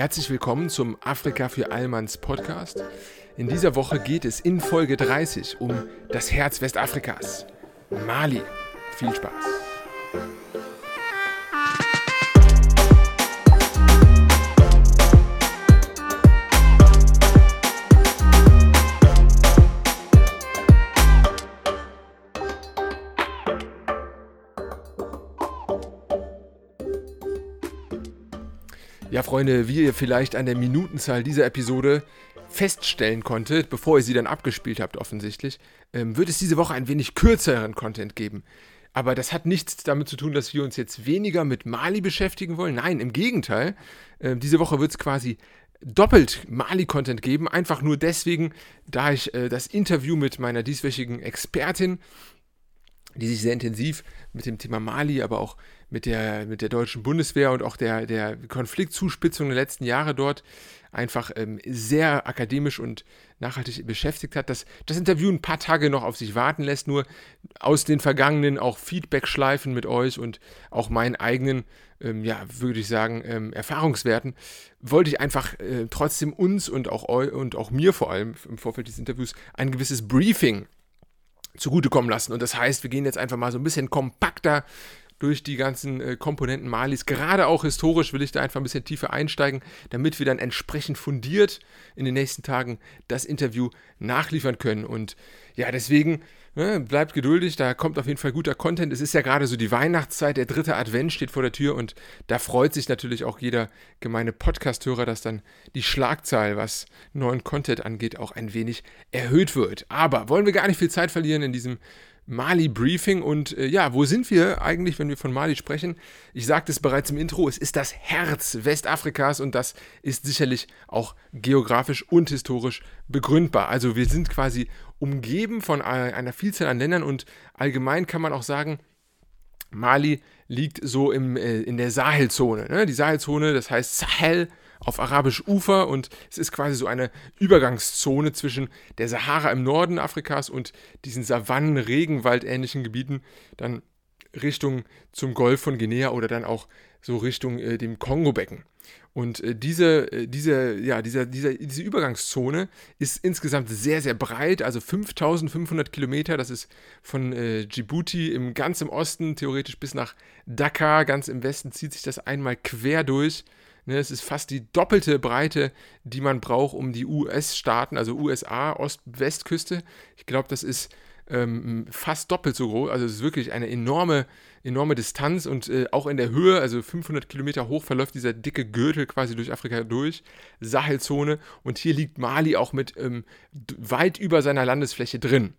Herzlich willkommen zum Afrika für Allmanns Podcast. In dieser Woche geht es in Folge 30 um das Herz Westafrikas, Mali. Viel Spaß. Ja, Freunde, wie ihr vielleicht an der Minutenzahl dieser Episode feststellen konntet, bevor ihr sie dann abgespielt habt, offensichtlich, ähm, wird es diese Woche ein wenig kürzeren Content geben. Aber das hat nichts damit zu tun, dass wir uns jetzt weniger mit Mali beschäftigen wollen. Nein, im Gegenteil. Äh, diese Woche wird es quasi doppelt Mali-Content geben. Einfach nur deswegen, da ich äh, das Interview mit meiner dieswöchigen Expertin, die sich sehr intensiv mit dem Thema Mali, aber auch mit der, mit der deutschen Bundeswehr und auch der, der Konfliktzuspitzung der letzten Jahre dort einfach ähm, sehr akademisch und nachhaltig beschäftigt hat, dass das Interview ein paar Tage noch auf sich warten lässt, nur aus den vergangenen auch Feedback-Schleifen mit euch und auch meinen eigenen, ähm, ja, würde ich sagen, ähm, Erfahrungswerten, wollte ich einfach äh, trotzdem uns und auch, und auch mir vor allem im Vorfeld dieses Interviews ein gewisses Briefing zugutekommen lassen. Und das heißt, wir gehen jetzt einfach mal so ein bisschen kompakter durch die ganzen äh, Komponenten Malis. Gerade auch historisch will ich da einfach ein bisschen tiefer einsteigen, damit wir dann entsprechend fundiert in den nächsten Tagen das Interview nachliefern können. Und ja, deswegen ne, bleibt geduldig, da kommt auf jeden Fall guter Content. Es ist ja gerade so die Weihnachtszeit, der dritte Advent steht vor der Tür und da freut sich natürlich auch jeder gemeine Podcast-Hörer, dass dann die Schlagzahl, was neuen Content angeht, auch ein wenig erhöht wird. Aber wollen wir gar nicht viel Zeit verlieren in diesem Mali-Briefing. Und äh, ja, wo sind wir eigentlich, wenn wir von Mali sprechen? Ich sagte es bereits im Intro, es ist das Herz Westafrikas und das ist sicherlich auch geografisch und historisch begründbar. Also wir sind quasi umgeben von einer Vielzahl an Ländern und allgemein kann man auch sagen, Mali liegt so im, äh, in der Sahelzone. Ne? Die Sahelzone, das heißt Sahel auf arabisch Ufer und es ist quasi so eine Übergangszone zwischen der Sahara im Norden Afrikas und diesen Savannen, Regenwald ähnlichen Gebieten, dann Richtung zum Golf von Guinea oder dann auch so Richtung äh, dem Kongo-Becken. Und äh, diese, äh, diese, ja, dieser, dieser, diese Übergangszone ist insgesamt sehr, sehr breit, also 5500 Kilometer. Das ist von äh, Djibouti im ganz im Osten, theoretisch bis nach Dakar, ganz im Westen zieht sich das einmal quer durch. Ne, es ist fast die doppelte Breite, die man braucht, um die US-Staaten, also USA, Ost-Westküste. Ich glaube, das ist ähm, fast doppelt so groß. Also es ist wirklich eine enorme, enorme Distanz und äh, auch in der Höhe, also 500 Kilometer hoch, verläuft dieser dicke Gürtel quasi durch Afrika durch, Sahelzone. Und hier liegt Mali auch mit ähm, weit über seiner Landesfläche drin.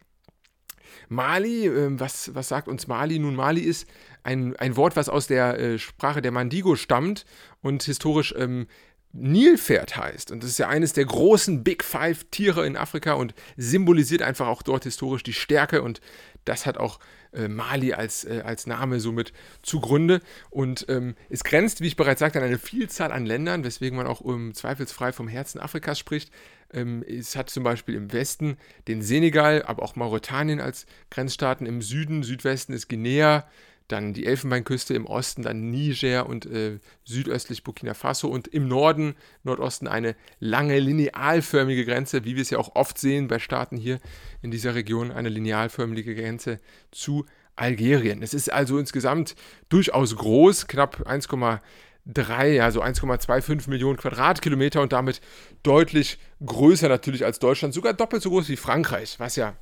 Mali, äh, was, was sagt uns Mali? Nun, Mali ist ein, ein Wort, was aus der äh, Sprache der Mandigo stammt und historisch ähm, Nilpferd heißt. Und das ist ja eines der großen Big Five Tiere in Afrika und symbolisiert einfach auch dort historisch die Stärke und das hat auch äh, Mali als, äh, als Name somit zugrunde. Und ähm, es grenzt, wie ich bereits sagte, an eine Vielzahl an Ländern, weswegen man auch um, zweifelsfrei vom Herzen Afrikas spricht. Ähm, es hat zum Beispiel im Westen den Senegal, aber auch Mauretanien als Grenzstaaten. Im Süden, Südwesten ist Guinea, dann die Elfenbeinküste im Osten, dann Niger und äh, südöstlich Burkina Faso und im Norden, Nordosten eine lange linealförmige Grenze, wie wir es ja auch oft sehen bei Staaten hier in dieser Region, eine linealförmige Grenze zu Algerien. Es ist also insgesamt durchaus groß, knapp 1,3, also 1,25 Millionen Quadratkilometer und damit deutlich größer natürlich als Deutschland, sogar doppelt so groß wie Frankreich, was ja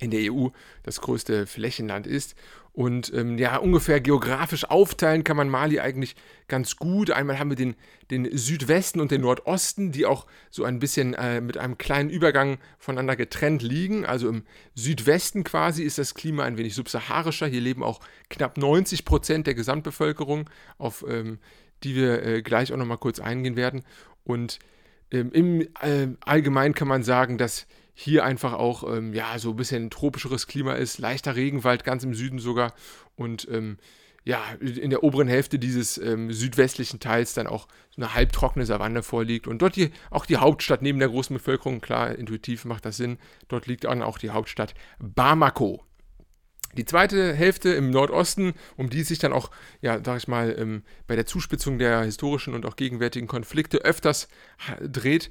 in der EU das größte Flächenland ist. Und ähm, ja, ungefähr geografisch aufteilen kann man Mali eigentlich ganz gut. Einmal haben wir den, den Südwesten und den Nordosten, die auch so ein bisschen äh, mit einem kleinen Übergang voneinander getrennt liegen. Also im Südwesten quasi ist das Klima ein wenig subsaharischer. Hier leben auch knapp 90 Prozent der Gesamtbevölkerung, auf ähm, die wir äh, gleich auch nochmal kurz eingehen werden. Und ähm, im äh, Allgemeinen kann man sagen, dass hier einfach auch ähm, ja, so ein bisschen tropischeres Klima ist, leichter Regenwald ganz im Süden sogar und ähm, ja, in der oberen Hälfte dieses ähm, südwestlichen Teils dann auch so eine halbtrockene Savanne vorliegt und dort die, auch die Hauptstadt neben der großen Bevölkerung, klar, intuitiv macht das Sinn, dort liegt dann auch die Hauptstadt Bamako. Die zweite Hälfte im Nordosten, um die sich dann auch, ja, sag ich mal, ähm, bei der Zuspitzung der historischen und auch gegenwärtigen Konflikte öfters dreht,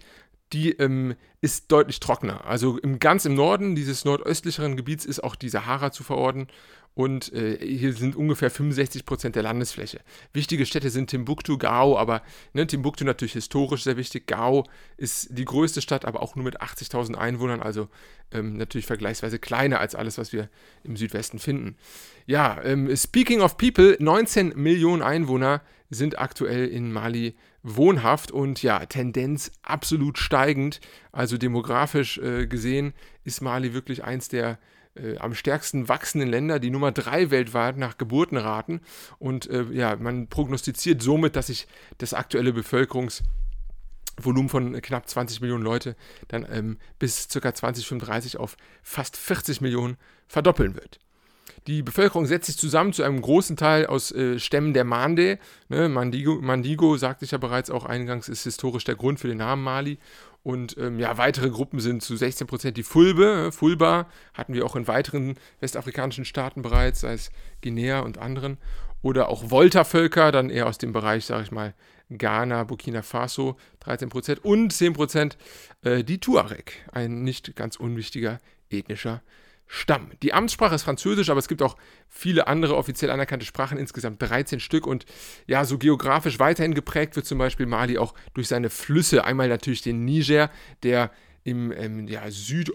die ähm, ist deutlich trockener. Also im, ganz im Norden dieses nordöstlicheren Gebiets ist auch die Sahara zu verorten und äh, hier sind ungefähr 65 Prozent der Landesfläche. Wichtige Städte sind Timbuktu, Gao, aber ne, Timbuktu natürlich historisch sehr wichtig. Gao ist die größte Stadt, aber auch nur mit 80.000 Einwohnern, also ähm, natürlich vergleichsweise kleiner als alles, was wir im Südwesten finden. Ja, ähm, speaking of people, 19 Millionen Einwohner sind aktuell in Mali wohnhaft und ja, Tendenz absolut steigend. Also demografisch äh, gesehen ist Mali wirklich eins der äh, am stärksten wachsenden Länder, die Nummer drei weltweit nach Geburtenraten. Und äh, ja, man prognostiziert somit, dass sich das aktuelle Bevölkerungsvolumen von knapp 20 Millionen Leute dann ähm, bis ca. 2035 auf fast 40 Millionen verdoppeln wird. Die Bevölkerung setzt sich zusammen zu einem großen Teil aus äh, Stämmen der Mande. Ne, Mandigo, Mandigo, sagte ich ja bereits auch eingangs, ist historisch der Grund für den Namen Mali. Und ähm, ja, weitere Gruppen sind zu 16% die Fulbe, äh, Fulba, hatten wir auch in weiteren westafrikanischen Staaten bereits, sei es Guinea und anderen. Oder auch Volta-Völker, dann eher aus dem Bereich, sage ich mal, Ghana, Burkina Faso, 13% und 10% äh, die Tuareg, ein nicht ganz unwichtiger ethnischer Stamm. Die Amtssprache ist Französisch, aber es gibt auch viele andere offiziell anerkannte Sprachen, insgesamt 13 Stück. Und ja, so geografisch weiterhin geprägt wird zum Beispiel Mali auch durch seine Flüsse. Einmal natürlich den Niger, der im ähm, ja, Süd,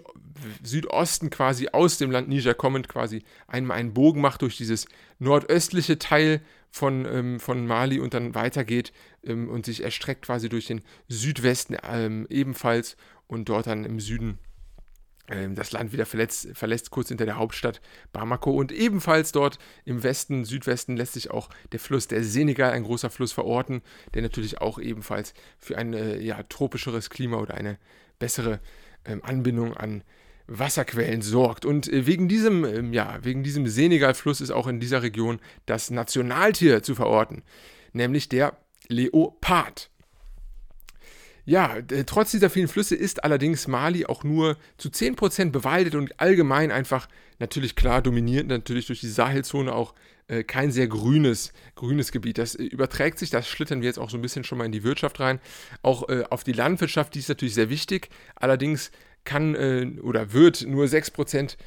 Südosten quasi aus dem Land Niger kommend quasi einmal einen Bogen macht durch dieses nordöstliche Teil von, ähm, von Mali und dann weitergeht ähm, und sich erstreckt quasi durch den Südwesten ähm, ebenfalls und dort dann im Süden das Land wieder verletzt, verlässt, kurz hinter der Hauptstadt Bamako. Und ebenfalls dort im Westen, Südwesten lässt sich auch der Fluss der Senegal, ein großer Fluss, verorten, der natürlich auch ebenfalls für ein äh, ja, tropischeres Klima oder eine bessere ähm, Anbindung an Wasserquellen sorgt. Und äh, wegen diesem, ähm, ja, wegen diesem Senegal-Fluss ist auch in dieser Region das Nationaltier zu verorten, nämlich der Leopard. Ja, trotz dieser vielen Flüsse ist allerdings Mali auch nur zu 10% bewaldet und allgemein einfach natürlich klar dominiert, natürlich durch die Sahelzone auch äh, kein sehr grünes, grünes Gebiet. Das äh, überträgt sich, das schlittern wir jetzt auch so ein bisschen schon mal in die Wirtschaft rein, auch äh, auf die Landwirtschaft, die ist natürlich sehr wichtig. Allerdings kann äh, oder wird nur 6%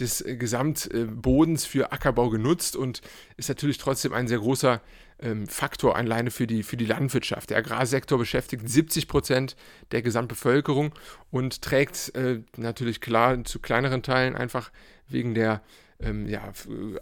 des äh, Gesamtbodens für Ackerbau genutzt und ist natürlich trotzdem ein sehr großer ähm, Faktor alleine für die, für die Landwirtschaft. Der Agrarsektor beschäftigt 70 Prozent der Gesamtbevölkerung und trägt äh, natürlich klar zu kleineren Teilen einfach wegen der ähm, ja,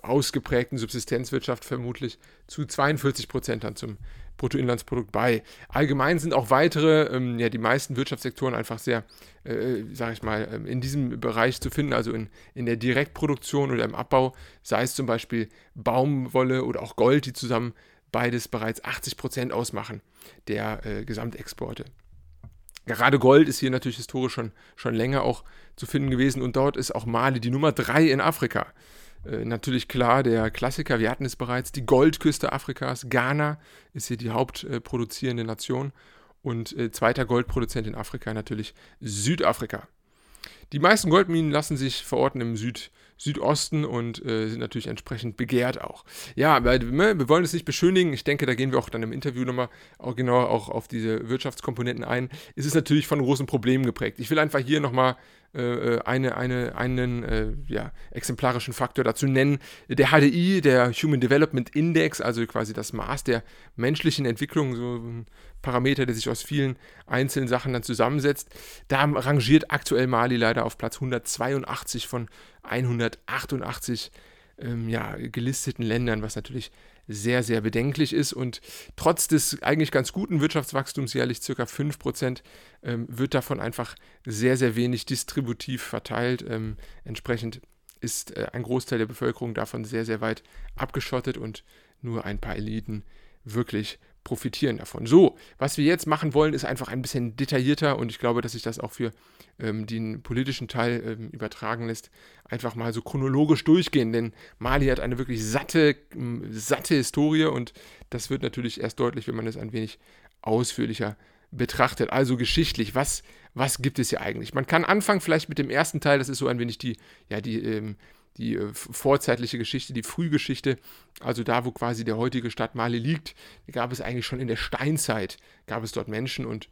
ausgeprägten Subsistenzwirtschaft vermutlich zu 42 Prozent dann zum Bruttoinlandsprodukt bei. Allgemein sind auch weitere, ähm, ja, die meisten Wirtschaftssektoren einfach sehr, äh, sage ich mal, ähm, in diesem Bereich zu finden, also in, in der Direktproduktion oder im Abbau, sei es zum Beispiel Baumwolle oder auch Gold, die zusammen beides bereits 80 Prozent ausmachen der äh, Gesamtexporte. Gerade Gold ist hier natürlich historisch schon, schon länger auch zu finden gewesen und dort ist auch Mali die Nummer 3 in Afrika. Äh, natürlich klar, der Klassiker, wir hatten es bereits, die Goldküste Afrikas. Ghana ist hier die hauptproduzierende äh, Nation und äh, zweiter Goldproduzent in Afrika natürlich Südafrika. Die meisten Goldminen lassen sich verorten im Süd, Südosten und äh, sind natürlich entsprechend begehrt auch. Ja, wir, ne, wir wollen es nicht beschönigen. Ich denke, da gehen wir auch dann im Interview nochmal auch genauer auch auf diese Wirtschaftskomponenten ein. Es ist natürlich von großen Problemen geprägt. Ich will einfach hier nochmal äh, äh, eine, eine, einen äh, ja, exemplarischen Faktor dazu nennen. Der HDI, der Human Development Index, also quasi das Maß der menschlichen Entwicklung, so ein Parameter, der sich aus vielen einzelnen Sachen dann zusammensetzt. Da rangiert aktuell Mali leider auf Platz 182 von 188 ähm, ja, gelisteten Ländern, was natürlich sehr, sehr bedenklich ist. Und trotz des eigentlich ganz guten Wirtschaftswachstums, jährlich ca. 5%, ähm, wird davon einfach sehr, sehr wenig distributiv verteilt. Ähm, entsprechend ist äh, ein Großteil der Bevölkerung davon sehr, sehr weit abgeschottet und nur ein paar Eliten wirklich profitieren davon. So, was wir jetzt machen wollen, ist einfach ein bisschen detaillierter und ich glaube, dass sich das auch für ähm, den politischen Teil ähm, übertragen lässt, einfach mal so chronologisch durchgehen, denn Mali hat eine wirklich satte, satte Historie und das wird natürlich erst deutlich, wenn man es ein wenig ausführlicher betrachtet. Also geschichtlich, was, was gibt es hier eigentlich? Man kann anfangen vielleicht mit dem ersten Teil, das ist so ein wenig die, ja, die, ähm, die äh, vorzeitliche Geschichte, die Frühgeschichte, also da, wo quasi der heutige Stadt Mali liegt, gab es eigentlich schon in der Steinzeit, gab es dort Menschen und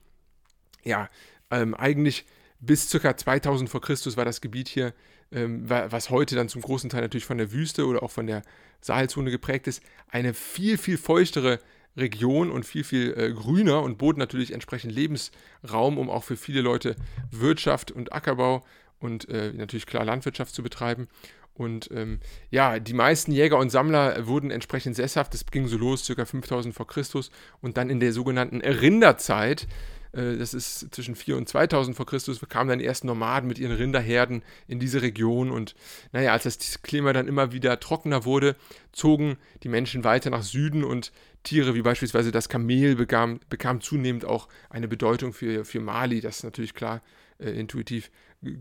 ja, ähm, eigentlich bis ca. 2000 vor Christus war das Gebiet hier, ähm, was heute dann zum großen Teil natürlich von der Wüste oder auch von der Sahelzone geprägt ist, eine viel, viel feuchtere Region und viel, viel äh, grüner und bot natürlich entsprechend Lebensraum, um auch für viele Leute Wirtschaft und Ackerbau und äh, natürlich klar Landwirtschaft zu betreiben. Und ähm, ja, die meisten Jäger und Sammler wurden entsprechend sesshaft. Das ging so los, ca. 5000 vor Christus. Und dann in der sogenannten Rinderzeit, äh, das ist zwischen 4 und 2000 vor Christus, kamen dann die ersten Nomaden mit ihren Rinderherden in diese Region. Und naja, als das Klima dann immer wieder trockener wurde, zogen die Menschen weiter nach Süden und Tiere wie beispielsweise das Kamel bekam, bekam zunehmend auch eine Bedeutung für, für Mali, das natürlich klar äh, intuitiv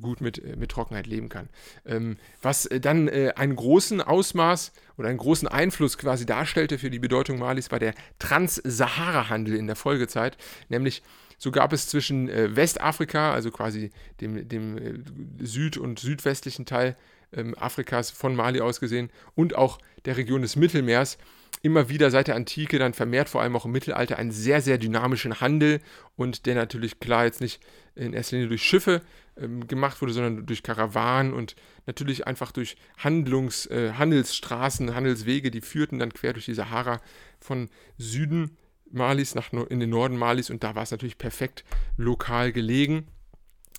gut mit, äh, mit Trockenheit leben kann. Ähm, was äh, dann äh, einen großen Ausmaß oder einen großen Einfluss quasi darstellte für die Bedeutung Malis, war der Trans-Sahara-Handel in der Folgezeit, nämlich so gab es zwischen äh, Westafrika, also quasi dem, dem äh, süd- und südwestlichen Teil ähm, Afrikas von Mali aus gesehen und auch der Region des Mittelmeers immer wieder seit der Antike, dann vermehrt vor allem auch im Mittelalter, einen sehr, sehr dynamischen Handel und der natürlich klar jetzt nicht in erster Linie durch Schiffe ähm, gemacht wurde, sondern durch Karawanen und natürlich einfach durch Handlungs, äh, Handelsstraßen, Handelswege, die führten dann quer durch die Sahara von Süden Malis nach in den Norden Malis und da war es natürlich perfekt lokal gelegen.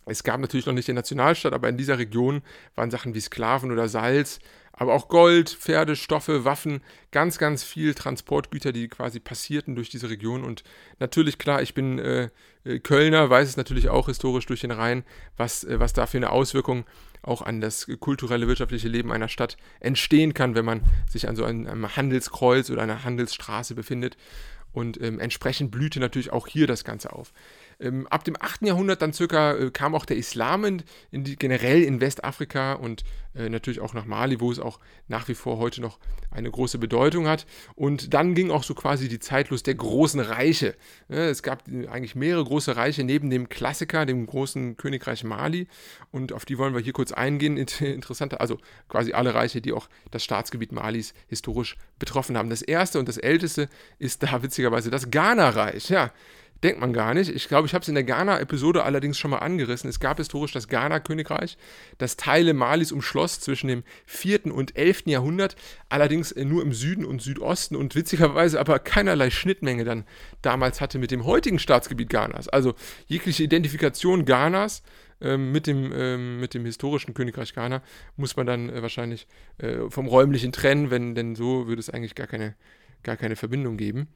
Es gab natürlich noch nicht den Nationalstaat, aber in dieser Region waren Sachen wie Sklaven oder Salz, aber auch Gold, Pferde, Stoffe, Waffen, ganz, ganz viel Transportgüter, die quasi passierten durch diese Region. Und natürlich, klar, ich bin äh, äh, Kölner, weiß es natürlich auch historisch durch den Rhein, was, äh, was da für eine Auswirkung auch an das kulturelle, wirtschaftliche Leben einer Stadt entstehen kann, wenn man sich an so einem, einem Handelskreuz oder einer Handelsstraße befindet. Und ähm, entsprechend blühte natürlich auch hier das Ganze auf. Ähm, ab dem 8. Jahrhundert dann circa äh, kam auch der Islam in, in die, generell in Westafrika und äh, natürlich auch nach Mali, wo es auch nach wie vor heute noch eine große Bedeutung hat. Und dann ging auch so quasi die Zeit los der großen Reiche. Ja, es gab eigentlich mehrere große Reiche neben dem Klassiker, dem großen Königreich Mali. Und auf die wollen wir hier kurz eingehen. Interessanter, also quasi alle Reiche, die auch das Staatsgebiet Malis historisch betroffen haben. Das erste und das älteste ist da witzigerweise das Ghana-Reich. Ja, denkt man gar nicht. Ich glaube, ich habe es in der Ghana-Episode allerdings schon mal angerissen. Es gab historisch das Ghana-Königreich, das Teile Malis umschloss zwischen dem 4. und 11. Jahrhundert, allerdings äh, nur im Süden und Südosten und witzigerweise aber keinerlei Schnittmenge dann damals hatte mit dem heutigen Staatsgebiet Ghanas. Also jegliche Identifikation Ghanas ähm, mit, dem, ähm, mit dem historischen Königreich Ghana muss man dann äh, wahrscheinlich äh, vom räumlichen trennen, wenn, denn so würde es eigentlich gar keine, gar keine Verbindung geben.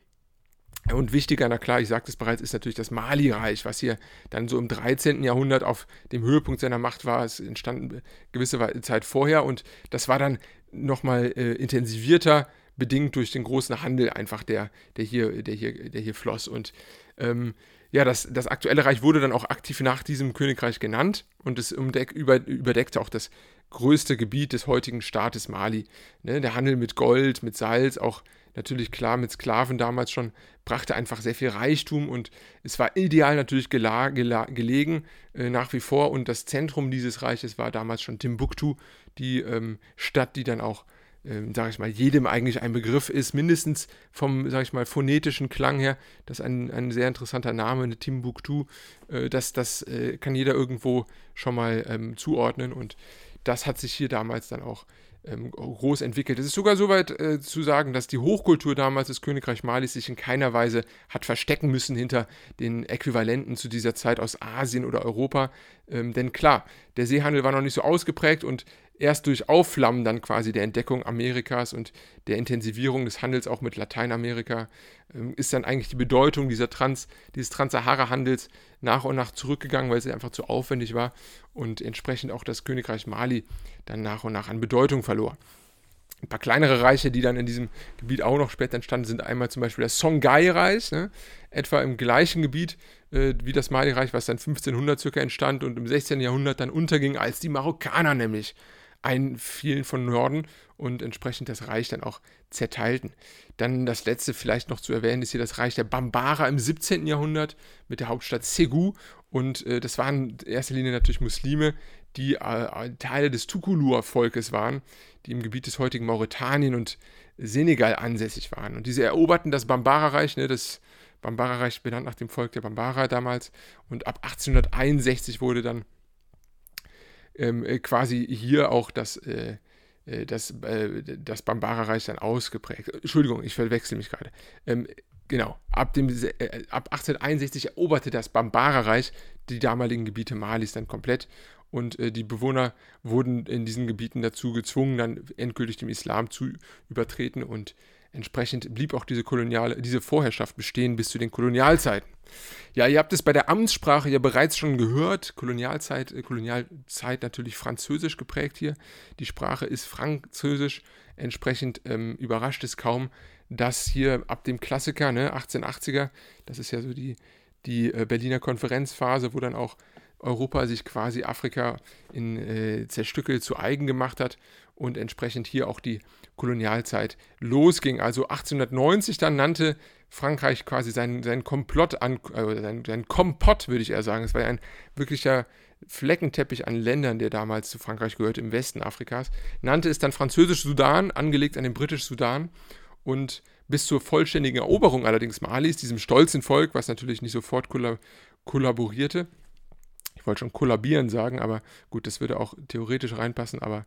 Und wichtiger, na klar, ich sagte es bereits, ist natürlich das Mali-Reich, was hier dann so im 13. Jahrhundert auf dem Höhepunkt seiner Macht war. Es entstand eine gewisse Zeit vorher und das war dann nochmal äh, intensivierter, bedingt durch den großen Handel einfach, der, der, hier, der, hier, der hier floss. Und ähm, ja, das, das aktuelle Reich wurde dann auch aktiv nach diesem Königreich genannt und es umdeck, über, überdeckte auch das größte Gebiet des heutigen Staates Mali. Ne, der Handel mit Gold, mit Salz, auch natürlich klar mit Sklaven damals schon, brachte einfach sehr viel Reichtum und es war ideal natürlich gela gela gelegen äh, nach wie vor. Und das Zentrum dieses Reiches war damals schon Timbuktu, die ähm, Stadt, die dann auch ähm, sage ich mal, jedem eigentlich ein Begriff ist, mindestens vom, sage ich mal, phonetischen Klang her, das ist ein, ein sehr interessanter Name, eine Timbuktu, äh, das, das äh, kann jeder irgendwo schon mal ähm, zuordnen. Und das hat sich hier damals dann auch ähm, groß entwickelt. Es ist sogar so weit äh, zu sagen, dass die Hochkultur damals des Königreich Malis sich in keiner Weise hat verstecken müssen hinter den Äquivalenten zu dieser Zeit aus Asien oder Europa. Ähm, denn klar, der Seehandel war noch nicht so ausgeprägt und erst durch Aufflammen dann quasi der Entdeckung Amerikas und der Intensivierung des Handels auch mit Lateinamerika ähm, ist dann eigentlich die Bedeutung dieser Trans, dieses Trans-Sahara-Handels nach und nach zurückgegangen, weil es einfach zu aufwendig war und entsprechend auch das Königreich Mali dann nach und nach an Bedeutung verlor. Ein paar kleinere Reiche, die dann in diesem Gebiet auch noch später entstanden sind, einmal zum Beispiel das Songhai-Reich, ne? etwa im gleichen Gebiet äh, wie das Mali-Reich, was dann 1500 circa entstand und im 16. Jahrhundert dann unterging, als die Marokkaner nämlich einfielen von Norden und entsprechend das Reich dann auch zerteilten. Dann das letzte vielleicht noch zu erwähnen ist hier das Reich der Bambara im 17. Jahrhundert mit der Hauptstadt Segu und äh, das waren in erster Linie natürlich Muslime, die äh, Teile des Tukulur-Volkes waren, die im Gebiet des heutigen Mauretanien und Senegal ansässig waren. Und diese eroberten das Bambara-Reich, ne, das Bambara-Reich benannt nach dem Volk der Bambara damals. Und ab 1861 wurde dann ähm, äh, quasi hier auch das, äh, äh, das, äh, das Bambara-Reich dann ausgeprägt. Entschuldigung, ich verwechsel mich gerade. Ähm, genau, ab, dem, äh, ab 1861 eroberte das Bambara-Reich die damaligen Gebiete Malis dann komplett und äh, die Bewohner wurden in diesen Gebieten dazu gezwungen, dann endgültig dem Islam zu übertreten und Entsprechend blieb auch diese, koloniale, diese Vorherrschaft bestehen bis zu den Kolonialzeiten. Ja, ihr habt es bei der Amtssprache ja bereits schon gehört. Kolonialzeit, äh, Kolonialzeit natürlich französisch geprägt hier. Die Sprache ist französisch. Entsprechend ähm, überrascht es kaum, dass hier ab dem Klassiker, ne, 1880er, das ist ja so die, die äh, Berliner Konferenzphase, wo dann auch Europa sich quasi Afrika in äh, Zerstückel zu eigen gemacht hat und entsprechend hier auch die Kolonialzeit losging. Also 1890 dann nannte Frankreich quasi seinen, seinen Komplott an, äh, seinen, seinen Kompott, würde ich eher sagen. Es war ja ein wirklicher Fleckenteppich an Ländern, der damals zu Frankreich gehörte, im Westen Afrikas, nannte es dann Französisch-Sudan, angelegt an den Britisch-Sudan und bis zur vollständigen Eroberung allerdings Malis, diesem stolzen Volk, was natürlich nicht sofort kollaborierte, ich wollte schon kollabieren sagen, aber gut, das würde auch theoretisch reinpassen, aber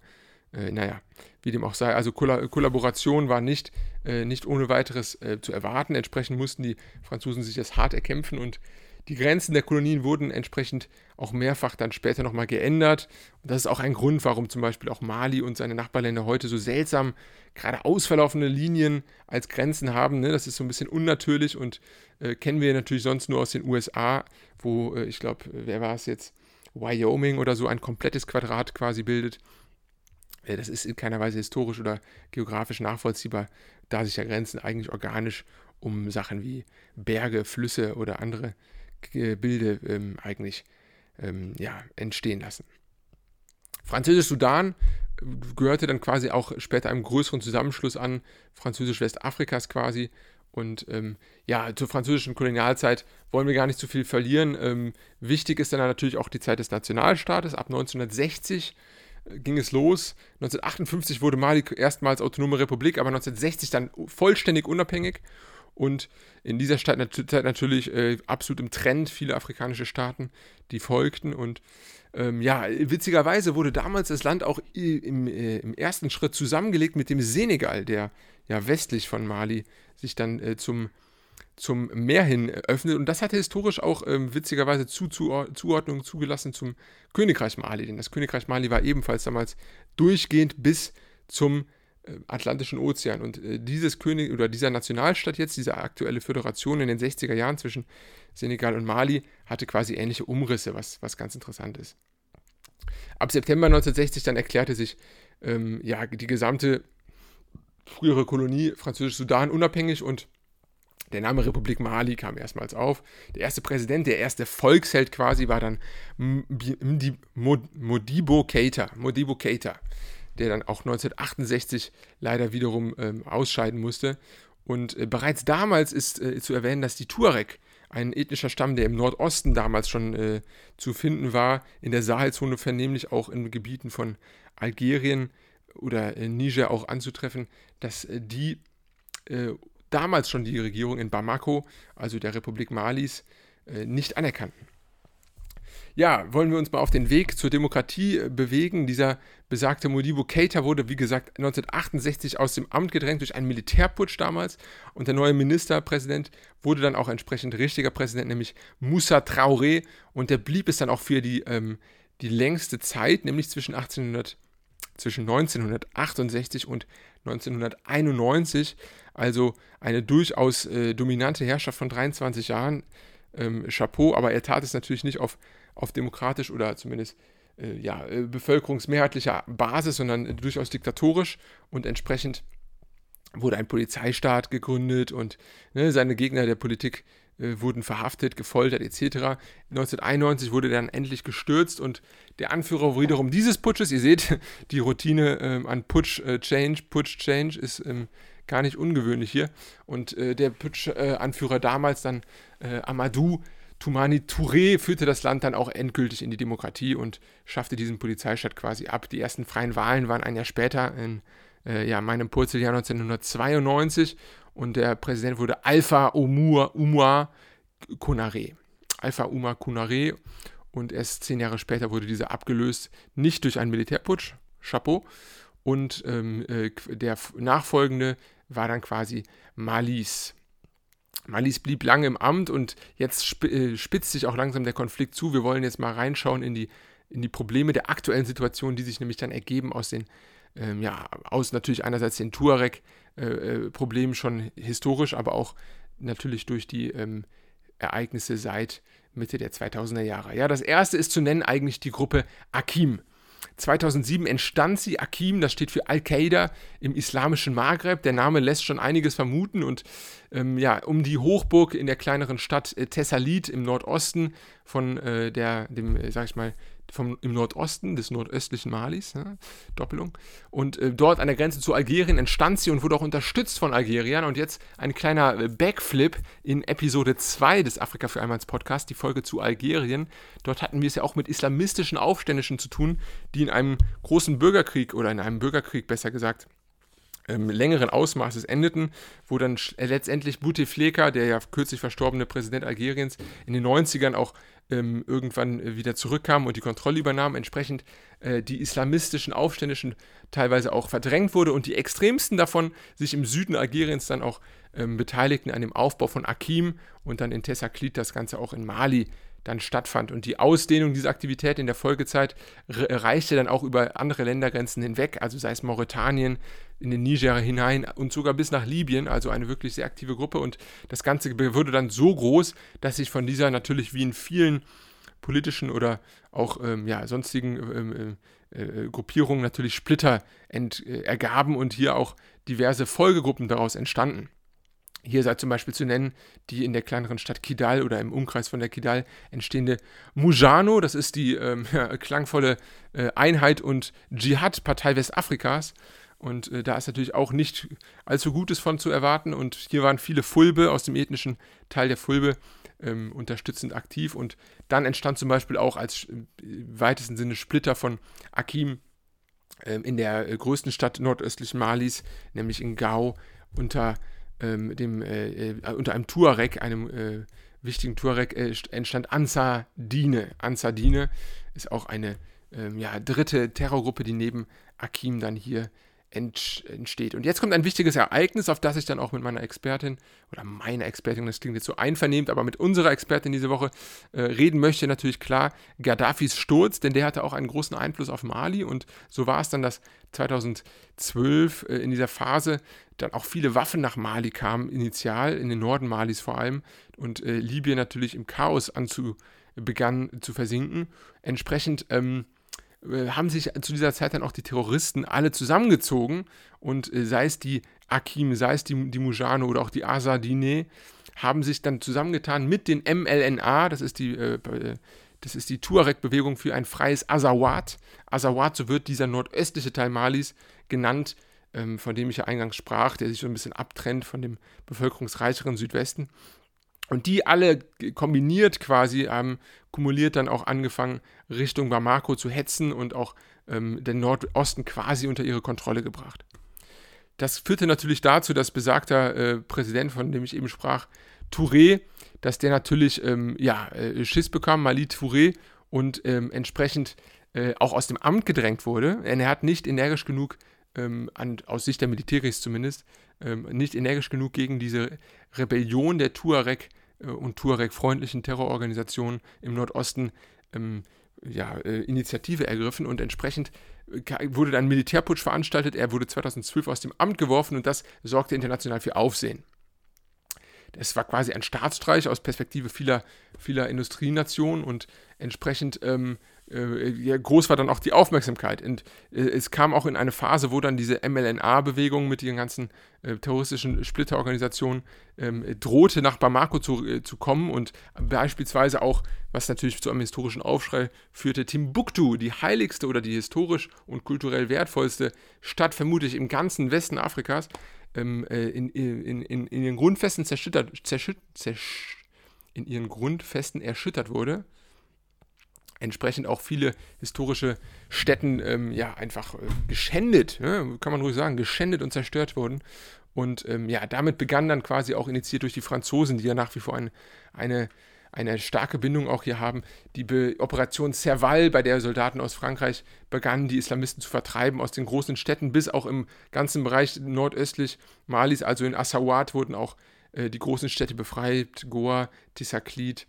äh, naja, wie dem auch sei. Also Kolla Kollaboration war nicht, äh, nicht ohne weiteres äh, zu erwarten. Entsprechend mussten die Franzosen sich das hart erkämpfen und die Grenzen der Kolonien wurden entsprechend auch mehrfach dann später nochmal geändert. Und das ist auch ein Grund, warum zum Beispiel auch Mali und seine Nachbarländer heute so seltsam gerade ausverlaufene Linien als Grenzen haben. Ne? Das ist so ein bisschen unnatürlich und äh, kennen wir natürlich sonst nur aus den USA, wo äh, ich glaube, wer war es jetzt? Wyoming oder so ein komplettes Quadrat quasi bildet. Äh, das ist in keiner Weise historisch oder geografisch nachvollziehbar, da sich ja Grenzen eigentlich organisch um Sachen wie Berge, Flüsse oder andere Gebilde ähm, eigentlich ähm, ja, entstehen lassen. Französisch-Sudan äh, gehörte dann quasi auch später einem größeren Zusammenschluss an, Französisch-Westafrikas quasi. Und ähm, ja, zur französischen Kolonialzeit wollen wir gar nicht zu viel verlieren. Ähm, wichtig ist dann natürlich auch die Zeit des Nationalstaates. Ab 1960 äh, ging es los. 1958 wurde Mali erstmals autonome Republik, aber 1960 dann vollständig unabhängig. Und in dieser Zeit natürlich äh, absolut im Trend viele afrikanische Staaten, die folgten. Und ähm, ja, witzigerweise wurde damals das Land auch im, äh, im, ersten Schritt zusammengelegt mit dem Senegal, der ja westlich von Mali sich dann äh, zum, zum Meer hin öffnet. Und das hatte historisch auch ähm, witzigerweise zu, zu, Zuordnung zugelassen zum Königreich Mali. Denn das Königreich Mali war ebenfalls damals durchgehend bis zum Atlantischen Ozean. Und äh, dieses König oder dieser Nationalstaat jetzt, diese aktuelle Föderation in den 60er Jahren zwischen Senegal und Mali, hatte quasi ähnliche Umrisse, was, was ganz interessant ist. Ab September 1960 dann erklärte sich ähm, ja, die gesamte frühere Kolonie Französisch-Sudan unabhängig und der Name Republik Mali kam erstmals auf. Der erste Präsident, der erste Volksheld quasi, war dann Modibo Keita. Modibo Keita der dann auch 1968 leider wiederum ähm, ausscheiden musste. Und äh, bereits damals ist äh, zu erwähnen, dass die Tuareg, ein ethnischer Stamm, der im Nordosten damals schon äh, zu finden war, in der Sahelzone vernehmlich auch in Gebieten von Algerien oder äh, Niger auch anzutreffen, dass äh, die äh, damals schon die Regierung in Bamako, also der Republik Malis, nicht anerkannten ja, wollen wir uns mal auf den Weg zur Demokratie bewegen. Dieser besagte Modibo Keita wurde, wie gesagt, 1968 aus dem Amt gedrängt durch einen Militärputsch damals. Und der neue Ministerpräsident wurde dann auch entsprechend richtiger Präsident, nämlich Moussa Traoré. Und der blieb es dann auch für die, ähm, die längste Zeit, nämlich zwischen, 1800, zwischen 1968 und 1991. Also eine durchaus äh, dominante Herrschaft von 23 Jahren. Ähm, Chapeau, aber er tat es natürlich nicht auf auf demokratisch oder zumindest ja, äh, bevölkerungsmehrheitlicher Basis, sondern durchaus diktatorisch und entsprechend wurde ein Polizeistaat gegründet und ne, seine Gegner der Politik äh, wurden verhaftet, gefoltert etc. 1991 wurde dann endlich gestürzt und der Anführer wiederum dieses Putsches, ihr seht, die Routine ähm, an Putsch, äh, Change, Putsch, Change ist ähm, gar nicht ungewöhnlich hier. Und äh, der Putsch-Anführer damals dann, äh, Amadou Toumani Touré, führte das Land dann auch endgültig in die Demokratie und schaffte diesen Polizeistaat quasi ab. Die ersten freien Wahlen waren ein Jahr später, in äh, ja, meinem Purzeljahr 1992 und der Präsident wurde Alpha Omur, Umar Konaré. Alpha Umar Konaré und erst zehn Jahre später wurde dieser abgelöst, nicht durch einen Militärputsch, Chapeau, und ähm, äh, der nachfolgende war dann quasi Malis. Malis blieb lange im Amt und jetzt äh, spitzt sich auch langsam der Konflikt zu. Wir wollen jetzt mal reinschauen in die, in die Probleme der aktuellen Situation, die sich nämlich dann ergeben aus den, ähm, ja, aus natürlich einerseits den Tuareg-Problemen äh, äh schon historisch, aber auch natürlich durch die ähm, Ereignisse seit Mitte der 2000er Jahre. Ja, das erste ist zu nennen eigentlich die Gruppe Akim. 2007 entstand sie, Akim, das steht für Al-Qaida im islamischen Maghreb. Der Name lässt schon einiges vermuten und ähm, ja, um die Hochburg in der kleineren Stadt äh, Thessalit im Nordosten von äh, der, dem, äh, sag ich mal, vom, im Nordosten des nordöstlichen Malis, ja, Doppelung. Und äh, dort an der Grenze zu Algerien entstand sie und wurde auch unterstützt von Algeriern. Und jetzt ein kleiner äh, Backflip in Episode 2 des Afrika für einmal Podcast, die Folge zu Algerien. Dort hatten wir es ja auch mit islamistischen Aufständischen zu tun, die in einem großen Bürgerkrieg oder in einem Bürgerkrieg besser gesagt ähm, längeren Ausmaßes endeten, wo dann letztendlich Bouteflika, der ja kürzlich verstorbene Präsident Algeriens, in den 90ern auch ähm, irgendwann äh, wieder zurückkam und die Kontrolle übernahm, entsprechend äh, die islamistischen Aufständischen teilweise auch verdrängt wurde und die extremsten davon sich im Süden Algeriens dann auch ähm, beteiligten an dem Aufbau von Akim und dann in Tessaklit das Ganze auch in Mali dann stattfand. Und die Ausdehnung dieser Aktivität in der Folgezeit reichte dann auch über andere Ländergrenzen hinweg, also sei es Mauretanien, in den Niger hinein und sogar bis nach Libyen, also eine wirklich sehr aktive Gruppe. Und das Ganze wurde dann so groß, dass sich von dieser natürlich wie in vielen politischen oder auch ähm, ja, sonstigen ähm, äh, äh, Gruppierungen natürlich Splitter ent, äh, ergaben und hier auch diverse Folgegruppen daraus entstanden. Hier sei zum Beispiel zu nennen die in der kleineren Stadt Kidal oder im Umkreis von der Kidal entstehende Mujano, das ist die ähm, ja, klangvolle äh, Einheit und Dschihad-Partei Westafrikas. Und äh, da ist natürlich auch nicht allzu Gutes von zu erwarten. Und hier waren viele Fulbe aus dem ethnischen Teil der Fulbe ähm, unterstützend aktiv. Und dann entstand zum Beispiel auch als äh, weitesten Sinne Splitter von Akim ähm, in der äh, größten Stadt nordöstlichen Malis, nämlich in Gao, unter ähm, dem, äh, äh, unter einem Tuareg, einem äh, wichtigen Tuareg, äh, entstand Ansar Dine. Ansar Dine ist auch eine ähm, ja, dritte Terrorgruppe, die neben Akim dann hier entsteht. Und jetzt kommt ein wichtiges Ereignis, auf das ich dann auch mit meiner Expertin oder meiner Expertin, das klingt jetzt so einvernehmend, aber mit unserer Expertin diese Woche äh, reden möchte. Natürlich klar Gaddafis Sturz, denn der hatte auch einen großen Einfluss auf Mali und so war es dann, dass 2012 äh, in dieser Phase dann auch viele Waffen nach Mali kamen, initial in den Norden Malis vor allem und äh, Libyen natürlich im Chaos anzu begann zu versinken. Entsprechend ähm, äh, haben sich zu dieser Zeit dann auch die Terroristen alle zusammengezogen und äh, sei es die Akim, sei es die, die Mujano oder auch die Azadine, haben sich dann zusammengetan mit den MLNA, das ist die, äh, äh, die Tuareg-Bewegung für ein freies Azawad. Azawad, so wird dieser nordöstliche Teil Malis genannt, ähm, von dem ich ja eingangs sprach, der sich so ein bisschen abtrennt von dem bevölkerungsreicheren Südwesten. Und die alle kombiniert quasi haben kumuliert dann auch angefangen, Richtung Bamako zu hetzen und auch ähm, den Nordosten quasi unter ihre Kontrolle gebracht. Das führte natürlich dazu, dass besagter äh, Präsident, von dem ich eben sprach, Touré, dass der natürlich ähm, ja, äh, Schiss bekam, Mali Touré, und ähm, entsprechend äh, auch aus dem Amt gedrängt wurde. Er hat nicht energisch genug, ähm, an, aus Sicht der Militärs zumindest, ähm, nicht energisch genug gegen diese Rebellion der Tuareg äh, und Tuareg-freundlichen Terrororganisationen im Nordosten ähm, ja, äh, Initiative ergriffen und entsprechend äh, wurde dann Militärputsch veranstaltet. Er wurde 2012 aus dem Amt geworfen und das sorgte international für Aufsehen. es war quasi ein Staatsstreich aus Perspektive vieler, vieler Industrienationen und entsprechend ähm, äh, ja, groß war dann auch die Aufmerksamkeit. Und äh, es kam auch in eine Phase, wo dann diese MLNA-Bewegung mit ihren ganzen äh, terroristischen Splitterorganisationen ähm, drohte, nach Bamako zu, äh, zu kommen und beispielsweise auch, was natürlich zu einem historischen Aufschrei führte, Timbuktu, die heiligste oder die historisch und kulturell wertvollste Stadt, vermutlich im ganzen Westen Afrikas, ähm, äh, in, in, in, in, ihren Grundfesten zerschüttert, zerschütt, zersch, in ihren Grundfesten erschüttert wurde entsprechend auch viele historische Städten ähm, ja einfach äh, geschändet, ne? kann man ruhig sagen, geschändet und zerstört wurden. Und ähm, ja, damit begann dann quasi auch initiiert durch die Franzosen, die ja nach wie vor ein, eine, eine starke Bindung auch hier haben, die Be Operation Serval, bei der Soldaten aus Frankreich begannen, die Islamisten zu vertreiben aus den großen Städten, bis auch im ganzen Bereich nordöstlich Malis, also in Assawat, wurden auch äh, die großen Städte befreit, Goa, Tisaklit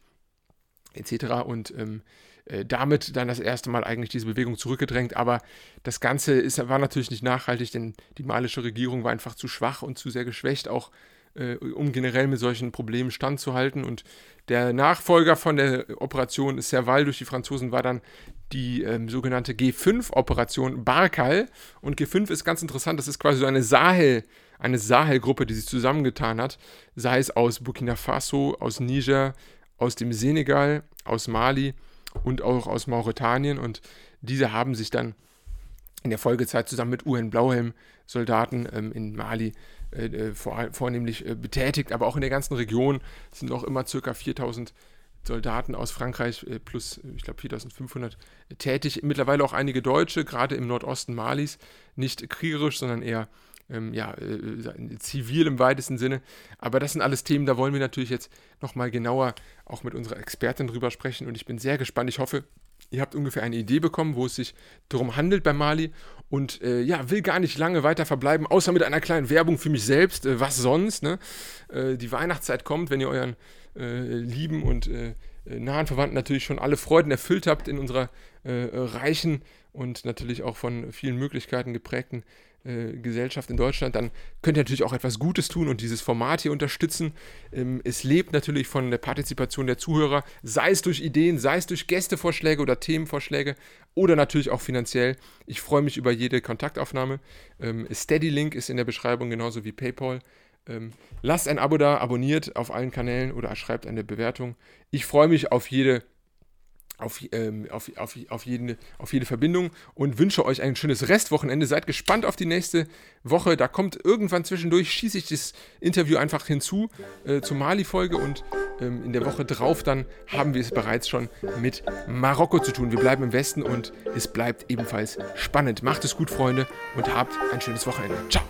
etc. Und ähm, äh, damit dann das erste Mal eigentlich diese Bewegung zurückgedrängt. Aber das Ganze ist, war natürlich nicht nachhaltig, denn die malische Regierung war einfach zu schwach und zu sehr geschwächt, auch äh, um generell mit solchen Problemen standzuhalten. Und der Nachfolger von der Operation Serval durch die Franzosen war dann die ähm, sogenannte G5-Operation Barkal. Und G5 ist ganz interessant, das ist quasi so eine Sahel- eine Sahel-Gruppe, die sich zusammengetan hat, sei es aus Burkina Faso, aus Niger, aus dem Senegal, aus Mali und auch aus Mauretanien. Und diese haben sich dann in der Folgezeit zusammen mit UN-Blauhelm-Soldaten ähm, in Mali äh, äh, vor, vornehmlich äh, betätigt, aber auch in der ganzen Region sind noch immer ca. 4000 Soldaten aus Frankreich äh, plus, äh, ich glaube, 4500 tätig. Mittlerweile auch einige Deutsche, gerade im Nordosten Malis, nicht kriegerisch, sondern eher ähm, ja, äh, zivil im weitesten Sinne. Aber das sind alles Themen, da wollen wir natürlich jetzt nochmal genauer auch mit unserer Expertin drüber sprechen und ich bin sehr gespannt. Ich hoffe, ihr habt ungefähr eine Idee bekommen, wo es sich darum handelt bei Mali und äh, ja, will gar nicht lange weiter verbleiben, außer mit einer kleinen Werbung für mich selbst. Äh, was sonst? Ne? Äh, die Weihnachtszeit kommt, wenn ihr euren äh, lieben und äh, nahen Verwandten natürlich schon alle Freuden erfüllt habt in unserer reichen und natürlich auch von vielen Möglichkeiten geprägten äh, Gesellschaft in Deutschland, dann könnt ihr natürlich auch etwas Gutes tun und dieses Format hier unterstützen. Ähm, es lebt natürlich von der Partizipation der Zuhörer, sei es durch Ideen, sei es durch Gästevorschläge oder Themenvorschläge oder natürlich auch finanziell. Ich freue mich über jede Kontaktaufnahme. Ähm, Steady Link ist in der Beschreibung genauso wie PayPal. Ähm, lasst ein Abo da, abonniert auf allen Kanälen oder schreibt eine Bewertung. Ich freue mich auf jede auf, ähm, auf, auf, auf, jeden, auf jede Verbindung und wünsche euch ein schönes Restwochenende. Seid gespannt auf die nächste Woche. Da kommt irgendwann zwischendurch, schieße ich das Interview einfach hinzu äh, zur Mali-Folge und ähm, in der Woche drauf dann haben wir es bereits schon mit Marokko zu tun. Wir bleiben im Westen und es bleibt ebenfalls spannend. Macht es gut, Freunde, und habt ein schönes Wochenende. Ciao!